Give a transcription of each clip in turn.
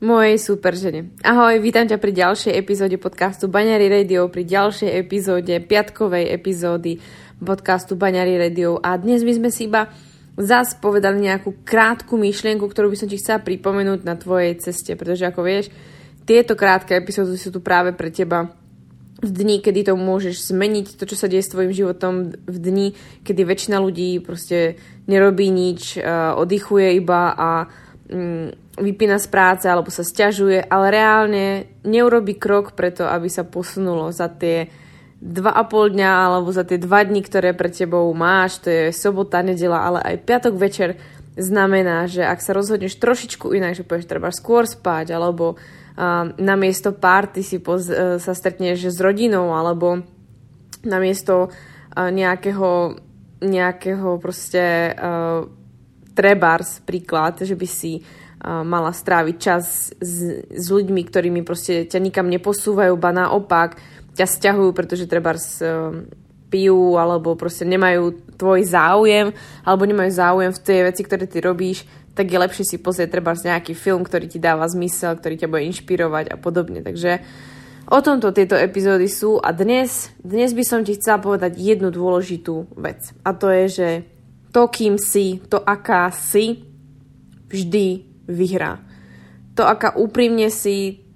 Mojej super žene. Ahoj, vítam ťa pri ďalšej epizóde podcastu Baňary Radio, pri ďalšej epizóde, piatkovej epizódy podcastu Baňary Radio a dnes by sme si iba zás povedali nejakú krátku myšlienku, ktorú by som ti chcela pripomenúť na tvojej ceste, pretože ako vieš, tieto krátke epizódy sú tu práve pre teba v dni, kedy to môžeš zmeniť, to, čo sa deje s tvojim životom, v dni, kedy väčšina ľudí proste nerobí nič, oddychuje iba a vypína z práce alebo sa stiažuje, ale reálne neurobi krok preto, aby sa posunulo za tie 2,5 dňa alebo za tie 2 dní, ktoré pre tebou máš, to je sobota, nedela, ale aj piatok večer znamená, že ak sa rozhodneš trošičku inak, že povieš treba skôr spať alebo na miesto party si poz, uh, sa stretneš s rodinou alebo na miesto uh, nejakého, nejakého proste uh, trebars príklad, že by si uh, mala stráviť čas s, s ľuďmi, ktorými proste ťa nikam neposúvajú, ba naopak ťa stiahujú, pretože trebárs uh, pijú alebo proste nemajú tvoj záujem alebo nemajú záujem v tej veci, ktoré ty robíš, tak je lepšie si pozrieť treba nejaký film, ktorý ti dáva zmysel, ktorý ťa bude inšpirovať a podobne. Takže o tomto tieto epizódy sú a dnes, dnes by som ti chcela povedať jednu dôležitú vec. A to je, že to, kým si, to, aká si, vždy vyhrá. To, aká úprimne si,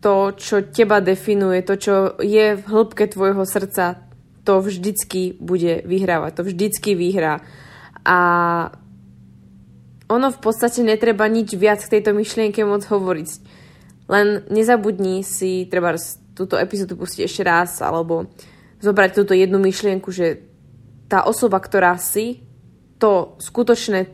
to, čo teba definuje, to, čo je v hĺbke tvojho srdca, to vždycky bude vyhrávať, to vždycky vyhrá. A ono v podstate netreba nič viac k tejto myšlienke moc hovoriť. Len nezabudni si treba túto epizódu pustiť ešte raz alebo zobrať túto jednu myšlienku, že tá osoba, ktorá si, to skutočné,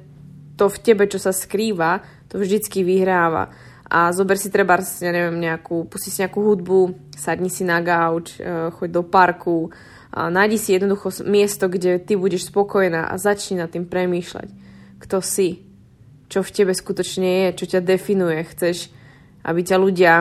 to v tebe, čo sa skrýva, to vždycky vyhráva. A zober si treba, ja neviem, nejakú, pusti si nejakú hudbu, sadni si na gauč, e, choď do parku, a nájdi si jednoducho miesto, kde ty budeš spokojná a začni nad tým premýšľať. Kto si? čo v tebe skutočne je, čo ťa definuje. Chceš, aby ťa ľudia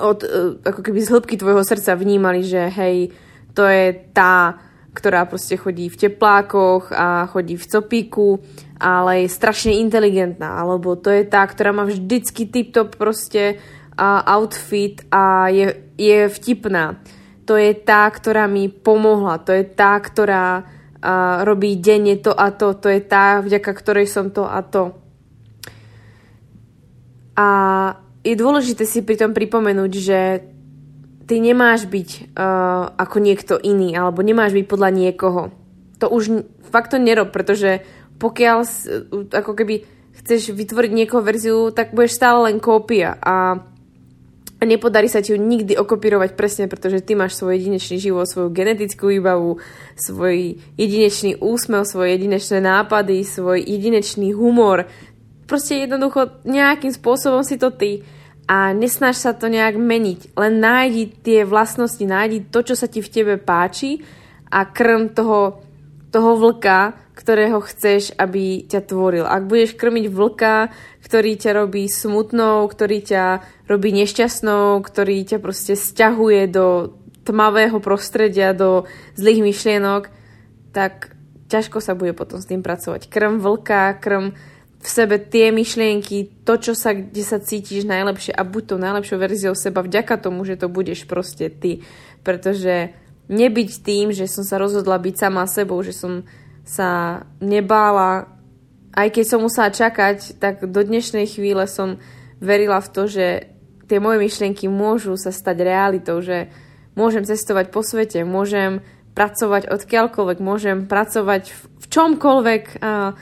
od, e, ako keby z hĺbky tvojho srdca vnímali, že hej, to je tá, ktorá proste chodí v teplákoch a chodí v copíku, ale je strašne inteligentná, alebo to je tá, ktorá má vždycky tip-top proste a outfit a je, je vtipná. To je tá, ktorá mi pomohla, to je tá, ktorá a robí denne to a to, to je tá, vďaka ktorej som to a to. A je dôležité si pri tom pripomenúť, že ty nemáš byť uh, ako niekto iný, alebo nemáš byť podľa niekoho. To už fakt to nerob, pretože pokiaľ ako keby chceš vytvoriť niekoho verziu, tak budeš stále len kópia a a nepodarí sa ti ju nikdy okopírovať presne, pretože ty máš svoj jedinečný život, svoju genetickú výbavu, svoj jedinečný úsmev, svoje jedinečné nápady, svoj jedinečný humor. Proste jednoducho nejakým spôsobom si to ty a nesnaž sa to nejak meniť. Len nájdi tie vlastnosti, nájdi to, čo sa ti v tebe páči a krm toho, toho vlka, ktorého chceš, aby ťa tvoril. Ak budeš krmiť vlka, ktorý ťa robí smutnou, ktorý ťa robí nešťastnou, ktorý ťa proste stiahuje do tmavého prostredia, do zlých myšlienok, tak ťažko sa bude potom s tým pracovať. Krm vlka, krm v sebe tie myšlienky, to, čo sa, kde sa cítiš najlepšie a buď to najlepšou verziou seba vďaka tomu, že to budeš proste ty. Pretože nebyť tým, že som sa rozhodla byť sama sebou, že som sa nebála, aj keď som musela čakať, tak do dnešnej chvíle som verila v to, že tie moje myšlienky môžu sa stať realitou, že môžem cestovať po svete, môžem pracovať odkiaľkoľvek, môžem pracovať v čomkoľvek a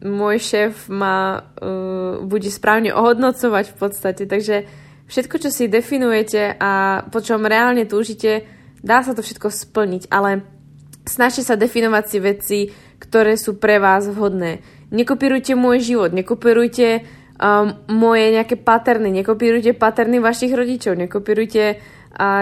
môj šéf ma uh, bude správne ohodnocovať v podstate. Takže všetko, čo si definujete a po čom reálne túžite, dá sa to všetko splniť, ale Snažte sa definovať si veci, ktoré sú pre vás vhodné. Nekopírujte môj život, nekopírujte um, moje nejaké paterny, nekopírujte paterny vašich rodičov, nekopírujte uh,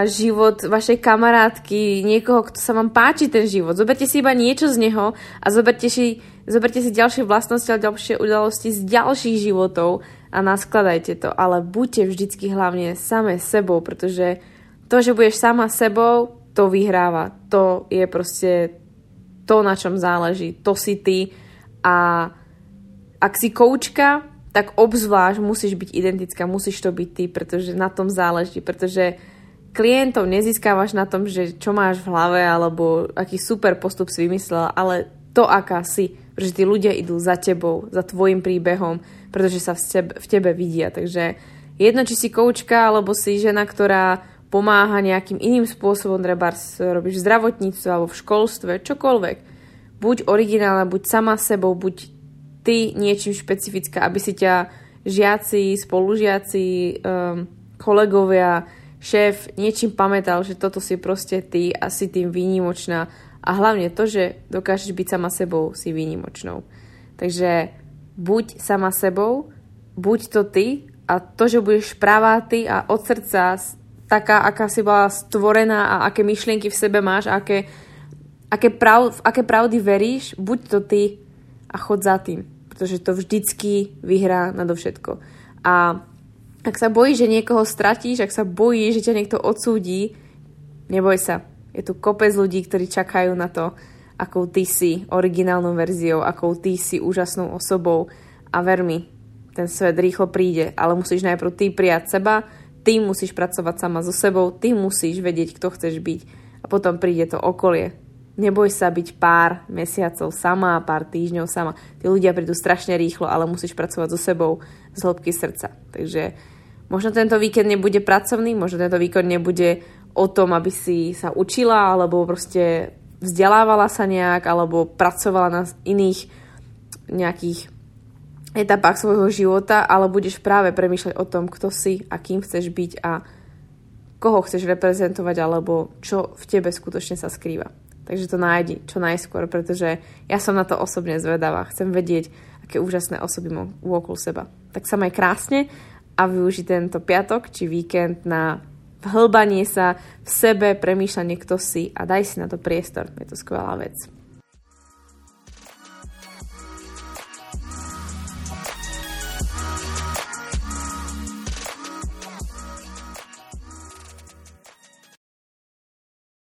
život vašej kamarátky, niekoho, kto sa vám páči ten život. Zoberte si iba niečo z neho a zoberte si, zoberte si ďalšie vlastnosti a ďalšie udalosti z ďalších životov a naskladajte to. Ale buďte vždycky hlavne same sebou, pretože to, že budeš sama sebou, to vyhráva. To je proste to, na čom záleží. To si ty a ak si koučka, tak obzvlášť musíš byť identická, musíš to byť ty, pretože na tom záleží, pretože klientov nezískávaš na tom, že čo máš v hlave alebo aký super postup si vymyslela, ale to, aká si, pretože tí ľudia idú za tebou, za tvojim príbehom, pretože sa v tebe, v tebe vidia. Takže jedno, či si koučka, alebo si žena, ktorá pomáha nejakým iným spôsobom, treba robíš v zdravotníctve alebo v školstve, čokoľvek. Buď originálna, buď sama sebou, buď ty niečím špecifická, aby si ťa žiaci, spolužiaci, um, kolegovia, šéf niečím pamätal, že toto si proste ty a si tým výnimočná a hlavne to, že dokážeš byť sama sebou, si výnimočnou. Takže buď sama sebou, buď to ty a to, že budeš pravá ty a od srdca taká, aká si bola stvorená a aké myšlienky v sebe máš, aké, aké, prav, aké pravdy veríš, buď to ty a chod za tým, pretože to vždycky vyhrá nadovšetko. A ak sa bojíš, že niekoho stratíš, ak sa bojíš, že ťa niekto odsúdi, neboj sa. Je tu kopec ľudí, ktorí čakajú na to, akou ty si originálnou verziou, akou ty si úžasnou osobou a ver mi, ten svet rýchlo príde, ale musíš najprv ty prijať seba, ty musíš pracovať sama so sebou, ty musíš vedieť, kto chceš byť a potom príde to okolie. Neboj sa byť pár mesiacov sama, pár týždňov sama. Tí ľudia prídu strašne rýchlo, ale musíš pracovať so sebou z hĺbky srdca. Takže možno tento víkend nebude pracovný, možno tento víkend nebude o tom, aby si sa učila alebo proste vzdelávala sa nejak alebo pracovala na iných nejakých etapách svojho života, ale budeš práve premýšľať o tom, kto si a kým chceš byť a koho chceš reprezentovať alebo čo v tebe skutočne sa skrýva. Takže to nájdi čo najskôr, pretože ja som na to osobne zvedavá. Chcem vedieť, aké úžasné osoby mám okolo seba. Tak sa maj krásne a využi tento piatok či víkend na vhlbanie sa v sebe, premýšľanie, kto si a daj si na to priestor. Je to skvelá vec.